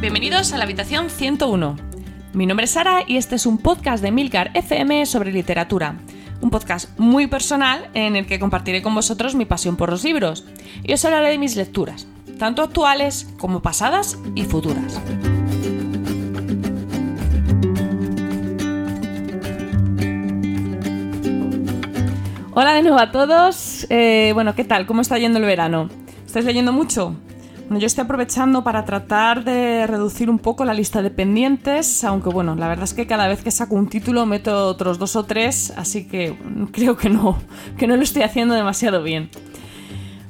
Bienvenidos a la habitación 101. Mi nombre es Sara y este es un podcast de Milcar FM sobre literatura. Un podcast muy personal en el que compartiré con vosotros mi pasión por los libros y os hablaré de mis lecturas, tanto actuales como pasadas y futuras. Hola de nuevo a todos. Eh, bueno, ¿qué tal? ¿Cómo está yendo el verano? ¿Estáis leyendo mucho? Bueno, yo estoy aprovechando para tratar de reducir un poco la lista de pendientes, aunque bueno, la verdad es que cada vez que saco un título meto otros dos o tres, así que creo que no, que no lo estoy haciendo demasiado bien.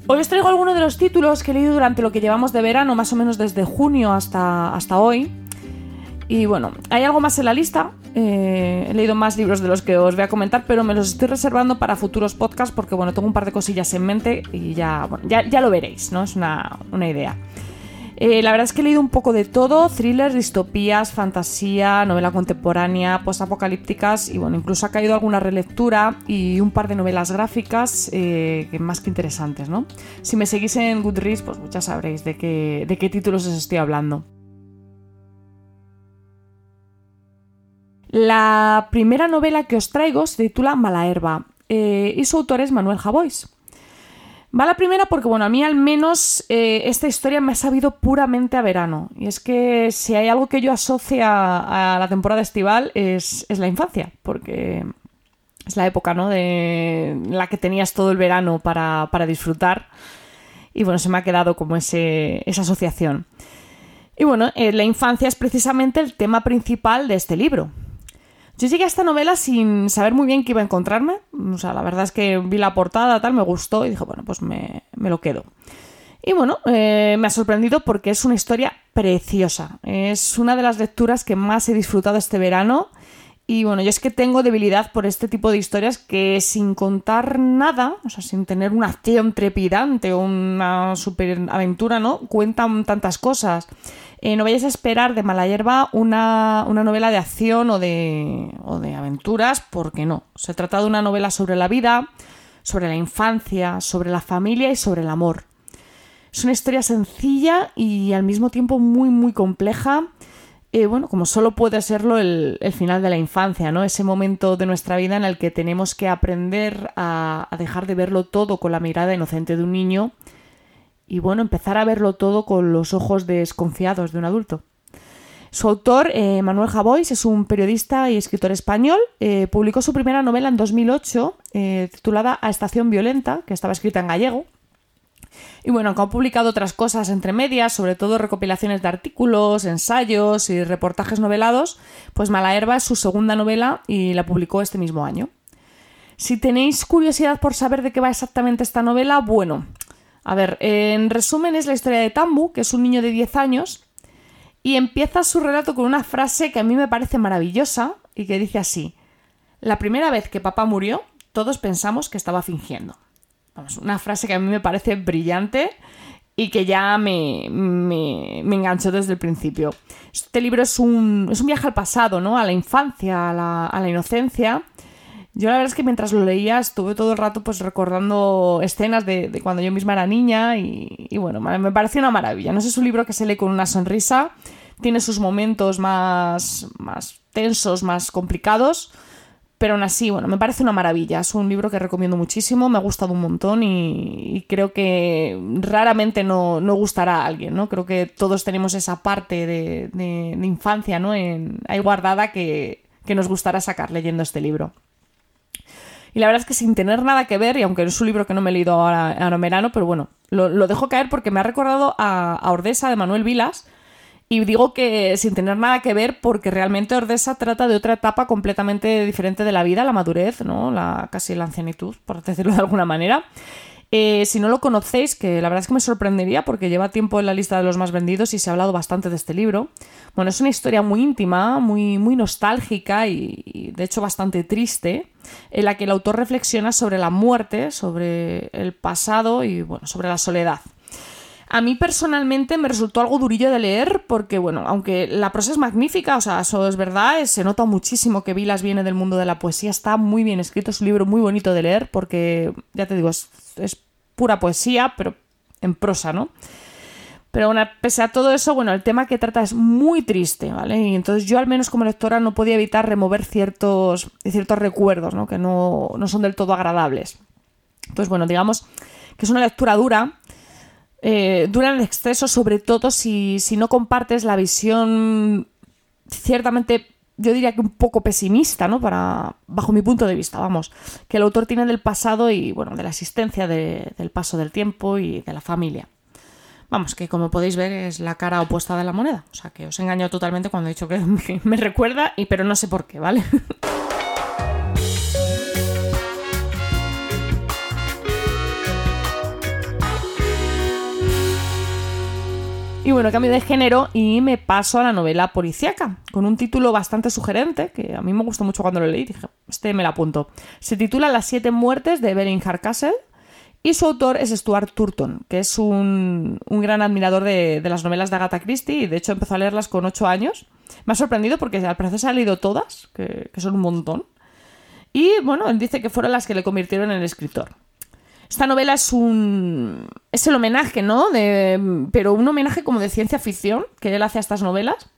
Hoy os traigo algunos de los títulos que he leído durante lo que llevamos de verano, más o menos desde junio hasta, hasta hoy. Y bueno, hay algo más en la lista. Eh, he leído más libros de los que os voy a comentar, pero me los estoy reservando para futuros podcasts porque bueno, tengo un par de cosillas en mente y ya, ya, lo veréis, ¿no? Es una, idea. Eh, la verdad es que he leído un poco de todo, thrillers, distopías, fantasía, novela contemporánea, postapocalípticas y bueno, incluso ha caído alguna relectura y un par de novelas gráficas eh, más que interesantes, ¿no? Si me seguís en Goodreads, pues ya sabréis de qué, de qué títulos os estoy hablando. La primera novela que os traigo se titula Mala Herba eh, y su autor es Manuel Javois. Va la primera porque, bueno, a mí al menos eh, esta historia me ha sabido puramente a verano. Y es que si hay algo que yo asocio a, la temporada estival es, la infancia, porque es la época, ¿no? De la que tenías todo el verano para, disfrutar. Y bueno, se me ha quedado como ese, esa asociación. Y bueno, la infancia es precisamente el tema principal de este libro. Yo llegué a esta novela sin saber muy bien qué iba a encontrarme. O sea, la verdad es que vi la portada, tal, me gustó y dije, bueno, pues me, lo quedo. Y bueno, eh, me ha sorprendido porque es una historia preciosa. Es una de las lecturas que más he disfrutado este verano. Y bueno, yo es que tengo debilidad por este tipo de historias que sin contar nada, o sea, sin tener una acción trepidante o una superaventura, ¿no? Cuentan tantas cosas. Eh, no vayáis a esperar de mala hierba una, novela de acción o de, o de aventuras, porque no. Se trata de una novela sobre la vida, sobre la infancia, sobre la familia y sobre el amor. Es una historia sencilla y al mismo tiempo muy, muy compleja. Eh, bueno, como solo puede serlo el, final de la infancia, ¿no? Ese momento de nuestra vida en el que tenemos que aprender a dejar de verlo todo con la mirada inocente de un niño y bueno, empezar a verlo todo con los ojos desconfiados de un adulto. Su autor, eh, Manuel Javois, es un periodista y escritor español. Eh, publicó su primera novela en 2008, eh, titulada A Estación Violenta, que estaba escrita en gallego. Y bueno, aunque ha publicado otras cosas entre medias, sobre todo recopilaciones de artículos, ensayos y reportajes novelados, pues Mala Herba es su segunda novela y la publicó este mismo año. Si tenéis curiosidad por saber de qué va exactamente esta novela, bueno, a ver, en resumen es la historia de Tambu, que es un niño de 10 años, y empieza su relato con una frase que a mí me parece maravillosa y que dice así, la primera vez que papá murió, todos pensamos que estaba fingiendo. Vamos, una frase que a mí me parece brillante y que ya me, me, enganchó desde el principio. Este libro es un, es un viaje al pasado, ¿no? A la infancia, a la, a la inocencia yo la verdad es que mientras lo leía estuve todo el rato pues recordando escenas de, cuando yo misma era niña y, bueno, me pareció una maravilla. No es un libro que se lee con una sonrisa, tiene sus momentos más, más tensos, más complicados, pero aún así, bueno, me parece una maravilla. Es un libro que recomiendo muchísimo, me ha gustado un montón y, creo que raramente no, gustará a alguien, ¿no? Creo que todos tenemos esa parte de, infancia, ¿no? Ahí guardada que, que nos gustará sacar leyendo este libro. Y la verdad es que sin tener nada que ver, y aunque es un libro que no me he leído ahora, en verano, pero bueno, lo, dejo caer porque me ha recordado a, Ordesa de Manuel Vilas. Y digo que sin tener nada que ver porque realmente Ordesa trata de otra etapa completamente diferente de la vida, la madurez, ¿no? La, casi la ancianitud, por decirlo de alguna manera. Eh, si no lo conocéis, que la verdad es que me sorprendería porque lleva tiempo en la lista de los más vendidos y se ha hablado bastante de este libro. Bueno, es una historia muy íntima, muy, muy nostálgica y, de hecho bastante triste, en la que el autor reflexiona sobre la muerte, sobre el pasado y bueno, sobre la soledad. A mí personalmente me resultó algo durillo de leer porque, bueno, aunque la prosa es magnífica, o sea, eso es verdad, se nota muchísimo que Vilas viene del mundo de la poesía, está muy bien escrito, es un libro muy bonito de leer porque, ya te digo, es, es pura poesía, pero en prosa, ¿no? Pero bueno, pese a todo eso, bueno, el tema que trata es muy triste, ¿vale? Y entonces yo al menos como lectora no podía evitar remover ciertos, ciertos recuerdos, ¿no? Que no, no son del todo agradables. Entonces, bueno, digamos que es una lectura dura, eh, dura en exceso, sobre todo si, si no compartes la visión ciertamente yo diría que un poco pesimista, ¿no? Para, bajo mi punto de vista, vamos, que el autor tiene del pasado y, bueno, de la existencia del paso del tiempo y de la familia. Vamos, que como podéis ver es la cara opuesta de la moneda. O sea, que os he engañado totalmente cuando he dicho que me recuerda, y, pero no sé por qué, ¿vale? Y bueno, cambio de género y me paso a la novela policíaca, con un título bastante sugerente, que a mí me gustó mucho cuando lo leí, dije, este me la apunto. Se titula Las siete muertes de Evelyn Hardcastle y su autor es Stuart Turton, que es un, gran admirador de, las novelas de Agatha Christie y de hecho empezó a leerlas con ocho años. Me ha sorprendido porque al parecer se ha leído todas, que, que son un montón. Y bueno, él dice que fueron las que le convirtieron en escritor. Esta novela es un. es el homenaje, ¿no? De, pero un homenaje como de ciencia ficción que él hace a estas novelas.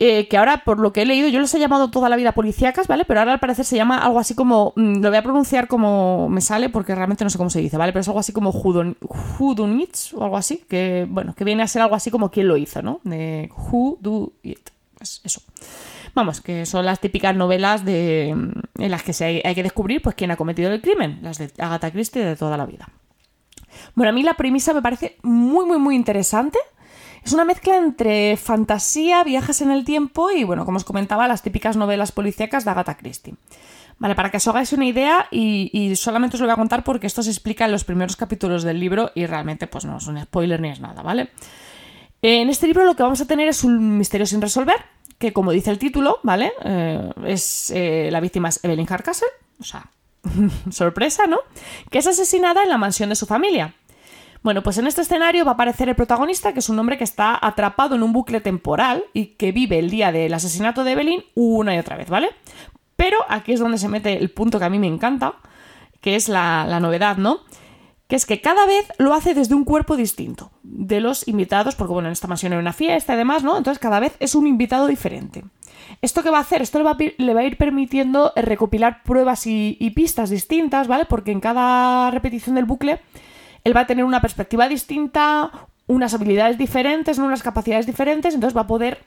Eh, que ahora, por lo que he leído, yo les he llamado toda la vida policíacas, ¿vale? Pero ahora al parecer se llama algo así como. Mm, lo voy a pronunciar como me sale, porque realmente no sé cómo se dice, ¿vale? Pero es algo así como Whodunits o algo así, que, bueno, que viene a ser algo así como quién lo hizo, ¿no? De Who Do It. Es eso. Vamos, que son las típicas novelas de, en las que se hay, que descubrir pues quién ha cometido el crimen, las de Agatha Christie de toda la vida. Bueno, a mí la premisa me parece muy, muy, muy interesante. Es una mezcla entre fantasía, viajes en el tiempo y, bueno, como os comentaba, las típicas novelas policíacas de Agatha Christie. Vale, para que os hagáis una idea, y, y, solamente os lo voy a contar porque esto se explica en los primeros capítulos del libro y realmente pues no es un spoiler ni es nada, ¿vale? En este libro lo que vamos a tener es un misterio sin resolver, que como dice el título, ¿vale? Eh, es eh, la víctima es Evelyn Hardcastle, o sea, sorpresa, ¿no? Que es asesinada en la mansión de su familia. Bueno, pues en este escenario va a aparecer el protagonista, que es un hombre que está atrapado en un bucle temporal y que vive el día del asesinato de Evelyn una y otra vez, ¿vale? Pero aquí es donde se mete el punto que a mí me encanta, que es la, la novedad, ¿no? Es que cada vez lo hace desde un cuerpo distinto de los invitados, porque bueno, en esta mansión hay una fiesta y demás, ¿no? Entonces cada vez es un invitado diferente. ¿Esto qué va a hacer? Esto le va a, ir permitiendo recopilar pruebas y, y, pistas distintas, ¿vale? Porque en cada repetición del bucle él va a tener una perspectiva distinta, unas habilidades diferentes, unas capacidades diferentes, entonces va a poder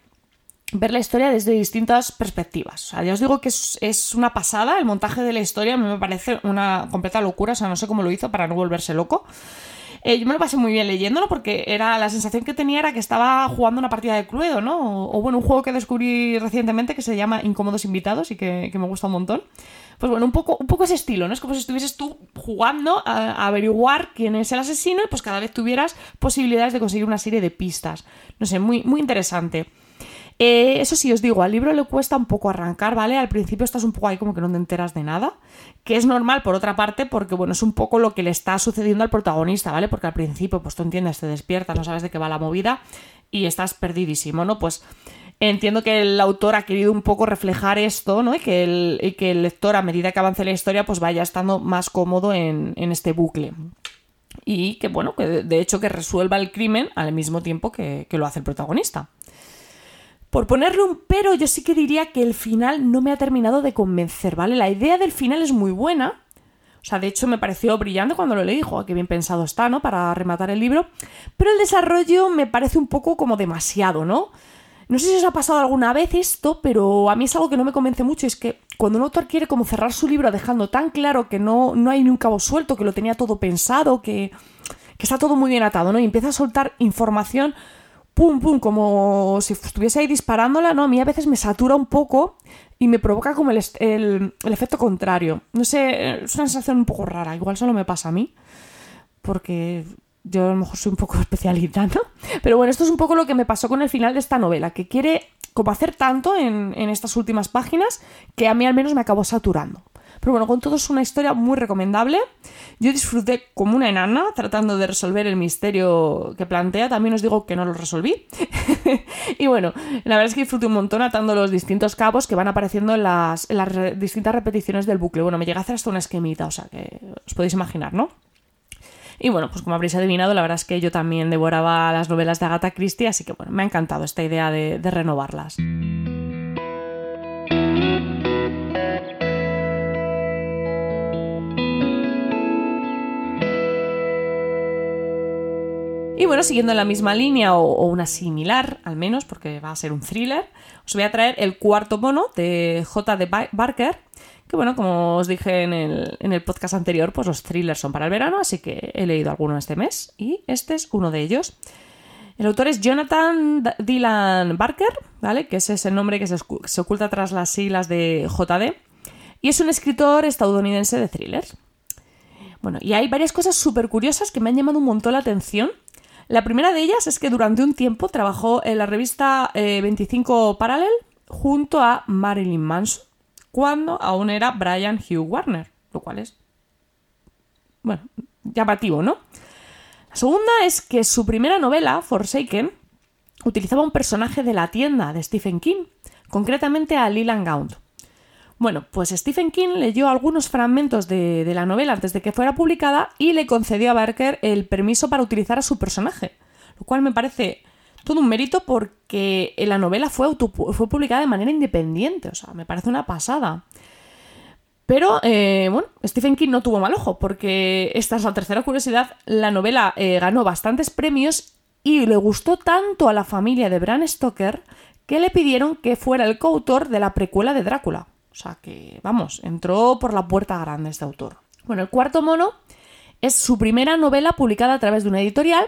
ver la historia desde distintas perspectivas. O sea, ya os digo que es, una pasada, el montaje de la historia a mí me parece una completa locura, o sea, no sé cómo lo hizo para no volverse loco. Eh, yo me lo pasé muy bien leyéndolo porque era la sensación que tenía era que estaba jugando una partida de Cluedo, ¿no? O, bueno, un juego que descubrí recientemente que se llama Incómodos Invitados y que, me gusta un montón. Pues bueno, un poco, un poco ese estilo, ¿no? Es como si estuvieses tú jugando a, averiguar quién es el asesino y pues cada vez tuvieras posibilidades de conseguir una serie de pistas. No sé, muy, muy interesante. Eh, eso sí, os digo, al libro le cuesta un poco arrancar, ¿vale? Al principio estás un poco ahí como que no te enteras de nada, que es normal por otra parte porque, bueno, es un poco lo que le está sucediendo al protagonista, ¿vale? Porque al principio, pues tú entiendes, te despiertas, no sabes de qué va la movida y estás perdidísimo, ¿no? Pues entiendo que el autor ha querido un poco reflejar esto, ¿no? Y que el, que el lector, a medida que avance la historia, pues vaya estando más cómodo en, este bucle. Y que, bueno, que de hecho que resuelva el crimen al mismo tiempo que lo hace el protagonista. Por ponerle un pero, yo sí que diría que el final no me ha terminado de convencer, ¿vale? La idea del final es muy buena. O sea, de hecho me pareció brillante cuando lo leí, joder, qué bien pensado está, ¿no? Para rematar el libro. Pero el desarrollo me parece un poco como demasiado, ¿no? No sé si os ha pasado alguna vez esto, pero a mí es algo que no me convence mucho. Es que cuando un autor quiere como cerrar su libro dejando tan claro que no, no hay ni un cabo suelto, que lo tenía todo pensado, que, que está todo muy bien atado, ¿no? Y empieza a soltar información pum, pum, como si estuviese ahí disparándola, ¿no? A mí a veces me satura un poco y me provoca como el, el, efecto contrario. No sé, es una sensación un poco rara, igual solo me pasa a mí, porque yo a lo mejor soy un poco especialista, ¿no? Pero bueno, esto es un poco lo que me pasó con el final de esta novela, que quiere como hacer tanto en, en estas últimas páginas que a mí al menos me acabó saturando. Pero bueno, con todo es una historia muy recomendable. Yo disfruté como una enana tratando de resolver el misterio que plantea. También os digo que no lo resolví. y bueno, la verdad es que disfruté un montón atando los distintos cabos que van apareciendo en las, las distintas repeticiones del bucle. Bueno, me llega a hacer hasta una esquemita, o sea que os podéis imaginar, ¿no? Y bueno, pues como habréis adivinado, la verdad es que yo también devoraba las novelas de Agatha Christie, así que bueno, me ha encantado esta idea de, de renovarlas. Bueno, siguiendo en la misma línea o, una similar, al menos, porque va a ser un thriller, os voy a traer el cuarto mono de J.D. Barker, que bueno, como os dije en el, en el, podcast anterior, pues los thrillers son para el verano, así que he leído alguno este mes y este es uno de ellos. El autor es Jonathan Dylan Barker, ¿vale? Que ese es el nombre que se, se oculta tras las siglas de JD. Y es un escritor estadounidense de thrillers. Bueno, y hay varias cosas súper curiosas que me han llamado un montón la atención la primera de ellas es que durante un tiempo trabajó en la revista 25 eh, Parallel junto a Marilyn Manson, cuando aún era Brian Hugh Warner, lo cual es, bueno, llamativo, ¿no? La segunda es que su primera novela, Forsaken, utilizaba un personaje de la tienda de Stephen King, concretamente a Leland Gaunt. Bueno, pues Stephen King leyó algunos fragmentos de, la novela antes de que fuera publicada y le concedió a Barker el permiso para utilizar a su personaje, lo cual me parece todo un mérito porque la novela fue, publicada de manera independiente, o sea, me parece una pasada. Pero, eh, bueno, Stephen King no tuvo mal ojo, porque esta es la tercera curiosidad, la novela eh, ganó bastantes premios y le gustó tanto a la familia de Bram Stoker que le pidieron que fuera el coautor de la precuela de Drácula. O sea que, vamos, entró por la puerta grande este autor. Bueno, el cuarto mono es su primera novela publicada a través de una editorial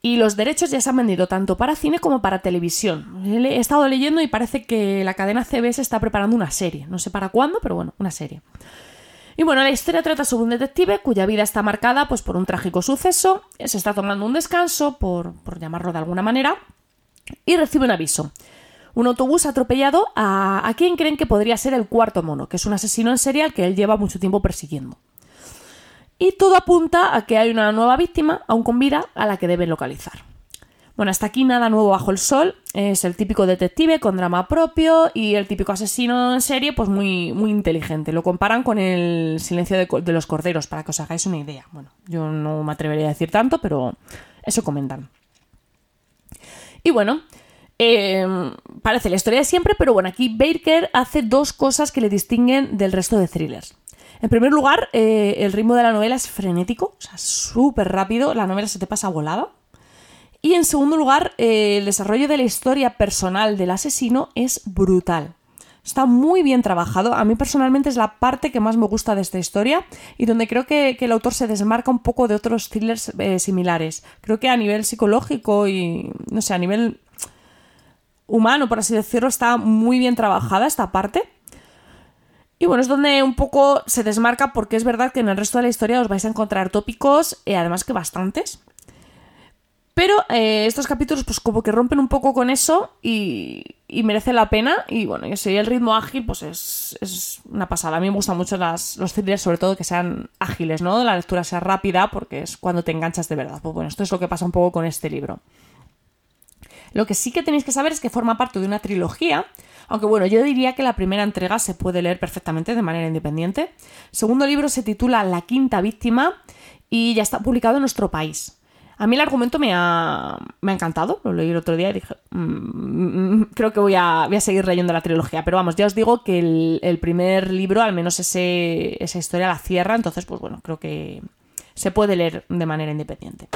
y los derechos ya se han vendido tanto para cine como para televisión. He estado leyendo y parece que la cadena CBS está preparando una serie. No sé para cuándo, pero bueno, una serie. Y bueno, la historia trata sobre un detective cuya vida está marcada pues, por un trágico suceso, se está tomando un descanso, por, por llamarlo de alguna manera, y recibe un aviso un autobús atropellado a, a quien creen que podría ser el cuarto mono, que es un asesino en serie al que él lleva mucho tiempo persiguiendo. Y todo apunta a que hay una nueva víctima, aún con vida, a la que deben localizar. Bueno, hasta aquí nada nuevo bajo el sol. Es el típico detective con drama propio y el típico asesino en serie, pues muy, muy inteligente. Lo comparan con el silencio de, de, los corderos, para que os hagáis una idea. Bueno, yo no me atrevería a decir tanto, pero eso comentan. Y bueno, Em, parece la historia de siempre, pero bueno, aquí Baker hace dos cosas que le distinguen del resto de thrillers. En primer lugar, eh, el ritmo de la novela es frenético, o sea, súper rápido, la novela se te pasa volada. Y en segundo lugar, eh, el desarrollo de la historia personal del asesino es brutal. Está muy bien trabajado. A mí personalmente es la parte que más me gusta de esta historia y donde creo que, el autor se desmarca un poco de otros thrillers eh, similares. Creo que a nivel psicológico y, no sé, a nivel humano, por así decirlo, está muy bien trabajada esta parte. Y bueno, es donde un poco se desmarca porque es verdad que en el resto de la historia os vais a encontrar tópicos, y además que bastantes. Pero eh, estos capítulos pues como que rompen un poco con eso y, y merece la pena. Y bueno, yo sé, el ritmo ágil pues es, una pasada. A mí me gustan mucho las, los thrillers, sobre todo que sean ágiles, ¿no? La lectura sea rápida porque es cuando te enganchas de verdad. Pues bueno, esto es lo que pasa un poco con este libro. Lo que sí que tenéis que saber es que forma parte de una trilogía, aunque bueno, yo diría que la primera entrega se puede leer perfectamente de manera independiente. El segundo libro se titula La quinta víctima y ya está publicado en nuestro país. A mí el argumento me ha, me ha encantado, lo leí el otro día y dije, mm, creo que voy a, voy a, seguir leyendo la trilogía, pero vamos, ya os digo que el, el primer libro, al menos ese, esa historia la cierra, entonces pues bueno, creo que se puede leer de manera independiente.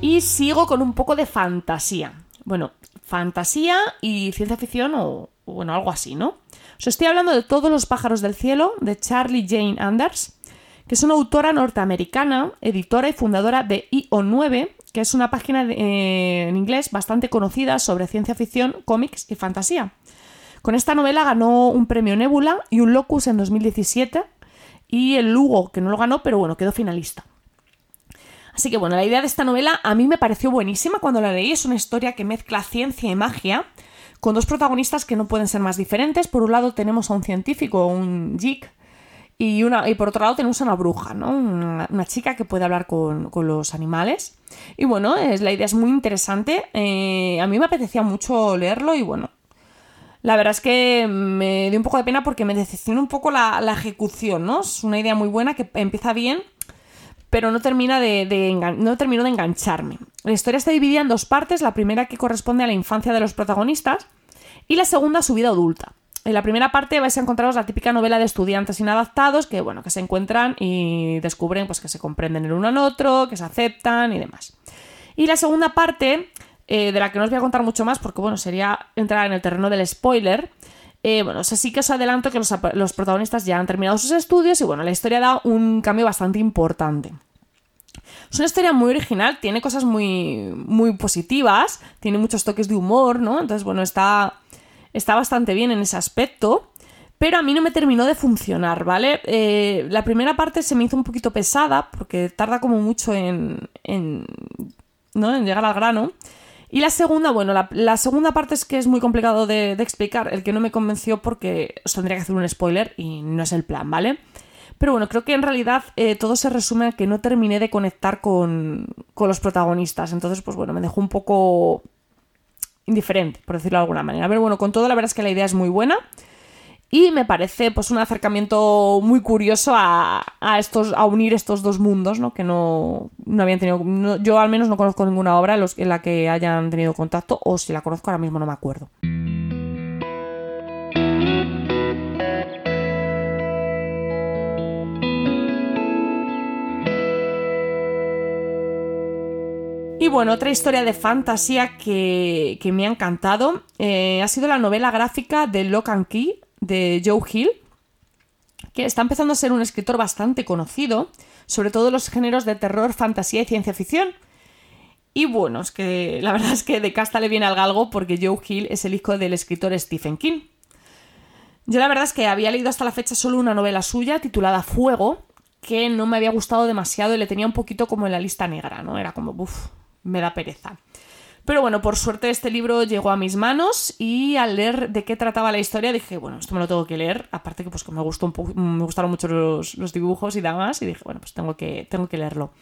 Y sigo con un poco de fantasía. Bueno, fantasía y ciencia ficción o, bueno, algo así, ¿no? Os estoy hablando de Todos los pájaros del cielo, de Charlie Jane Anders, que es una autora norteamericana, editora y fundadora de IO9, que es una página en inglés bastante conocida sobre ciencia ficción, cómics y fantasía. Con esta novela ganó un premio Nebula y un Locus en 2017 y el Lugo, que no lo ganó, pero bueno, quedó finalista. Así que bueno, la idea de esta novela a mí me pareció buenísima cuando la leí. Es una historia que mezcla ciencia y magia, con dos protagonistas que no pueden ser más diferentes. Por un lado tenemos a un científico, un geek, y, una, y por otro lado tenemos a una bruja, ¿no? Una, chica que puede hablar con, los animales. Y bueno, es, la idea es muy interesante. Eh, a mí me apetecía mucho leerlo y bueno, la verdad es que me dio un poco de pena porque me decepcionó un poco la, la ejecución, ¿no? Es una idea muy buena que empieza bien pero no, termina de, no terminó de engancharme. La historia está dividida en dos partes, la primera que corresponde a la infancia de los protagonistas y la segunda a su vida adulta. En la primera parte vais a encontraros la típica novela de estudiantes inadaptados que, bueno, que se encuentran y descubren pues, que se comprenden el uno al otro, que se aceptan y demás. Y la segunda parte, eh, de la que no os voy a contar mucho más porque, bueno, sería entrar en el terreno del spoiler, eh, bueno, o sí que os adelanto que los, protagonistas ya han terminado sus estudios y bueno, la historia da un cambio bastante importante. Es una historia muy original, tiene cosas muy, muy positivas, tiene muchos toques de humor, ¿no? Entonces, bueno, está, está bastante bien en ese aspecto, pero a mí no me terminó de funcionar, ¿vale? Eh, la primera parte se me hizo un poquito pesada, porque tarda como mucho en, en, ¿no? en llegar al grano. Y la segunda, bueno, la, segunda parte es que es muy complicado de, explicar, el que no me convenció porque os tendría que hacer un spoiler y no es el plan, ¿vale? Pero bueno, creo que en realidad eh, todo se resume a que no terminé de conectar con, con los protagonistas. Entonces, pues bueno, me dejó un poco indiferente, por decirlo de alguna manera. Pero bueno, con todo la verdad es que la idea es muy buena. Y me parece pues un acercamiento muy curioso a, estos, a unir estos dos mundos, ¿no? Que no, no habían tenido. yo al menos no conozco ninguna obra en, la que hayan tenido contacto, o si la conozco ahora mismo no me acuerdo. Y bueno, otra historia de fantasía que, me ha encantado eh, ha sido la novela gráfica de Lock and Key de Joe Hill, que está empezando a ser un escritor bastante conocido, sobre todo en los géneros de terror, fantasía y ciencia ficción. Y bueno, es que la verdad es que de casta le viene al galgo porque Joe Hill es el hijo del escritor Stephen King. Yo la verdad es que había leído hasta la fecha solo una novela suya titulada Fuego, que no me había gustado demasiado y le tenía un poquito como en la lista negra, ¿no? Era como, uff, me da pereza. Pero bueno, por suerte este libro llegó a mis manos y al leer de qué trataba la historia dije, bueno, esto me lo tengo que leer. Aparte que pues que me gustó un me gustaron mucho los, dibujos y demás y dije, bueno, pues tengo que, tengo que leerlo.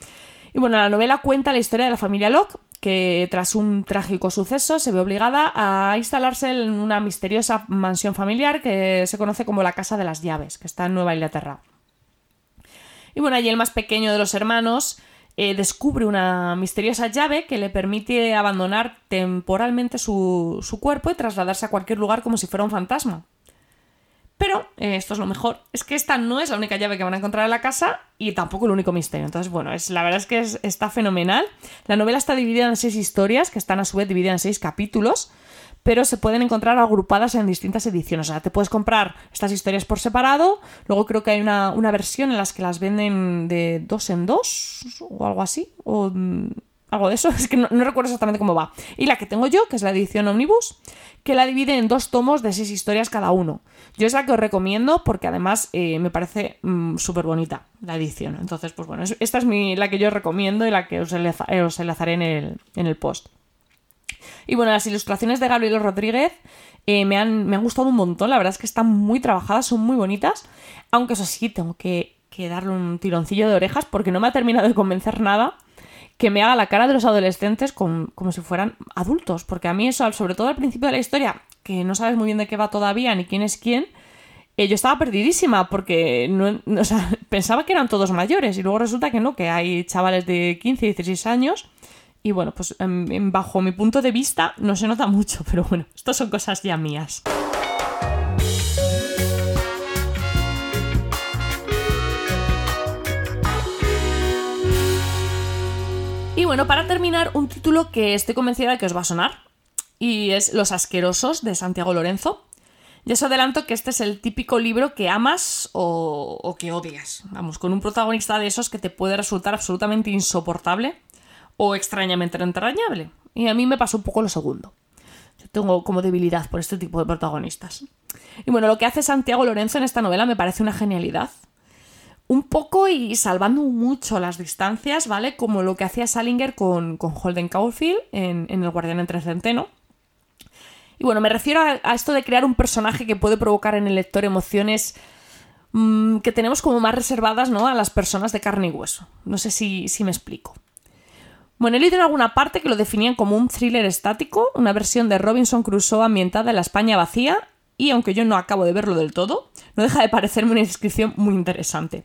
Y bueno, la novela cuenta la historia de la familia Locke, que tras un trágico suceso se ve obligada a instalarse en una misteriosa mansión familiar que se conoce como la Casa de las Llaves, que está en Nueva Inglaterra. Y bueno, allí el más pequeño de los hermanos eh, descubre una misteriosa llave que le permite abandonar temporalmente su, cuerpo y trasladarse a cualquier lugar como si fuera un fantasma. Pero, eh, esto es lo mejor, es que esta no es la única llave que van a encontrar en la casa y tampoco el único misterio. Entonces, bueno, es, la verdad es que está fenomenal. La novela está dividida en seis historias, que están a su vez divididas en seis capítulos pero se pueden encontrar agrupadas en distintas ediciones. O sea, te puedes comprar estas historias por separado, luego creo que hay una, versión en las que las venden de dos en dos o algo así, o mm, algo de eso, es que no, recuerdo exactamente cómo va. Y la que tengo yo, que es la edición Omnibus, que la divide en dos tomos de seis historias cada uno. Yo es la que os recomiendo porque además eh, me parece mm, súper bonita la edición. Entonces, pues bueno, esta es la que yo recomiendo y la que os, enlazaré en el, en el post. Y bueno, las ilustraciones de Gabriel Rodríguez eh, me, han, me, han, gustado un montón. La verdad es que están muy trabajadas, son muy bonitas. Aunque eso sí, tengo que, que darle un tironcillo de orejas porque no me ha terminado de convencer nada que me haga la cara de los adolescentes como si fueran adultos. Porque a mí eso, sobre todo al principio de la historia, que no sabes muy bien de qué va todavía ni quién es quién, eh, yo estaba perdidísima porque no, pensaba que eran todos mayores y luego resulta que no, que hay chavales de 15, 16 años y bueno, pues em, bajo mi punto de vista no se nota mucho, pero bueno, estas son cosas ya mías. Y bueno, para terminar, un título que estoy convencida de que os va a sonar. Y es Los Asquerosos de Santiago Lorenzo. Ya os adelanto que este es el típico libro que amas o que odias. Vamos, con un protagonista de esos que te puede resultar absolutamente insoportable o extrañamente entrañable. Y a mí me pasó un poco lo segundo. Yo tengo como debilidad por este tipo de protagonistas. Y bueno, lo que hace Santiago Lorenzo en esta novela me parece una genialidad. un poco y salvando mucho las distancias, ¿vale? Como lo que hacía Salinger con, Holden Caulfield en, El Guardián entre Centeno. Y bueno, me refiero a, esto de crear un personaje que puede provocar en el lector emociones mm, que tenemos como más reservadas, ¿no? A las personas de carne y hueso. No sé si, si me explico. Bueno, he leído en alguna parte que lo definían como un thriller estático, una versión de Robinson Crusoe ambientada en la España vacía, y aunque yo no acabo de verlo del todo, no deja de parecerme una descripción muy interesante.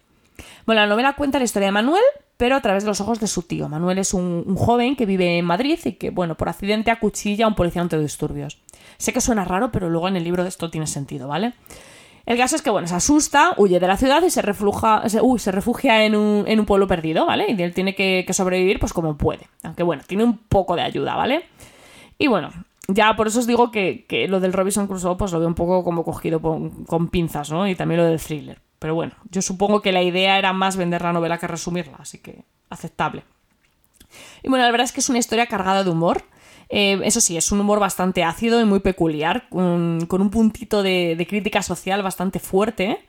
Bueno, la novela cuenta la historia de Manuel, pero a través de los ojos de su tío. Manuel es un, joven que vive en Madrid y que, bueno, por accidente acuchilla a un policía disturbios. Sé que suena raro, pero luego en el libro esto tiene sentido, ¿vale? El caso es que, bueno, se asusta, huye de la ciudad y se, refluja, se, se refugia en un, pueblo perdido, ¿vale? Y él tiene que, sobrevivir pues como puede. Aunque, bueno, tiene un poco de ayuda, ¿vale? Y bueno, ya por eso os digo que, lo del Robinson Crusoe pues lo veo un poco como cogido con pinzas, ¿no? Y también lo del thriller. Pero bueno, yo supongo que la idea era más vender la novela que resumirla, así que aceptable. Y bueno, la verdad es que es una historia cargada de humor. Eh, eso sí, es un humor bastante ácido y muy peculiar, con, un puntito de, crítica social bastante fuerte,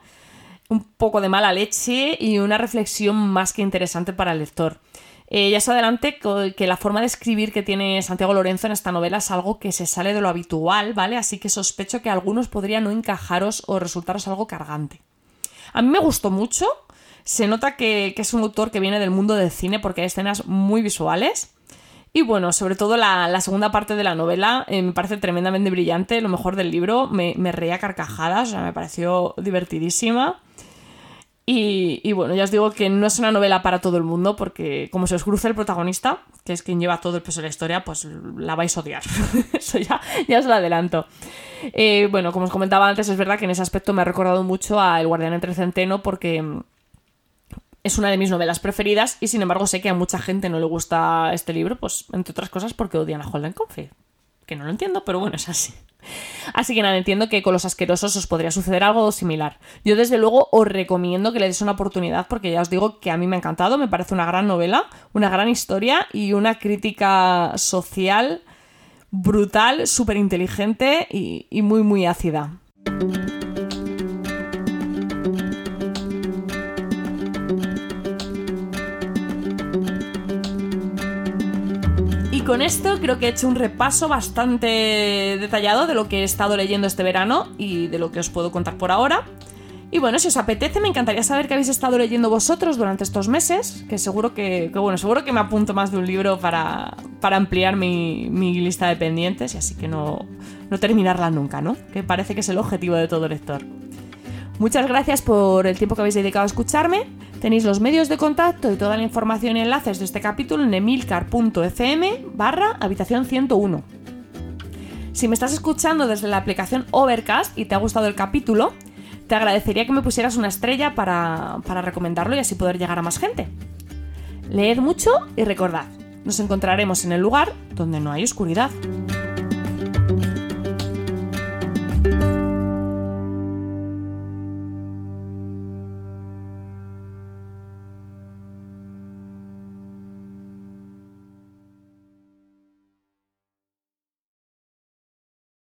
un poco de mala leche y una reflexión más que interesante para el lector. Eh, ya se adelante que la forma de escribir que tiene Santiago Lorenzo en esta novela es algo que se sale de lo habitual, ¿vale? Así que sospecho que algunos podrían no encajaros o resultaros algo cargante. A mí me gustó mucho. Se nota que, es un autor que viene del mundo del cine porque hay escenas muy visuales. Y bueno, sobre todo la, segunda parte de la novela eh, me parece tremendamente brillante, lo mejor del libro. Me, me reía carcajadas, o sea, me pareció divertidísima. Y, bueno, ya os digo que no es una novela para todo el mundo porque como se os cruza el protagonista, que es quien lleva todo el peso de la historia, pues la vais a odiar. Eso ya, ya os lo adelanto. Eh, bueno, como os comentaba antes, es verdad que en ese aspecto me ha recordado mucho a El Guardián entre Centeno porque es una de mis novelas preferidas y sin embargo sé que a mucha gente no le gusta este libro, pues entre otras cosas porque odian a Holden Caulfield. Que no lo entiendo, pero bueno, es así. Así que nada, entiendo que con los asquerosos os podría suceder algo similar. Yo desde luego os recomiendo que le deis una oportunidad porque ya os digo que a mí me ha encantado, me parece una gran novela, una gran historia y una crítica social brutal, súper inteligente y muy muy ácida. Con esto creo que he hecho un repaso bastante detallado de lo que he estado leyendo este verano y de lo que os puedo contar por ahora. Y bueno, si os apetece, me encantaría saber qué habéis estado leyendo vosotros durante estos meses, que seguro que, bueno, seguro que me apunto más de un libro para, ampliar mi, lista de pendientes y así que no, no terminarla nunca, ¿no? Que parece que es el objetivo de todo lector. Muchas gracias por el tiempo que habéis dedicado a escucharme. Tenéis los medios de contacto y toda la información y enlaces de este capítulo en emilcar.fm barra habitación 101. Si me estás escuchando desde la aplicación Overcast y te ha gustado el capítulo, te agradecería que me pusieras una estrella para, para recomendarlo y así poder llegar a más gente. Leed mucho y recordad, nos encontraremos en el lugar donde no hay oscuridad.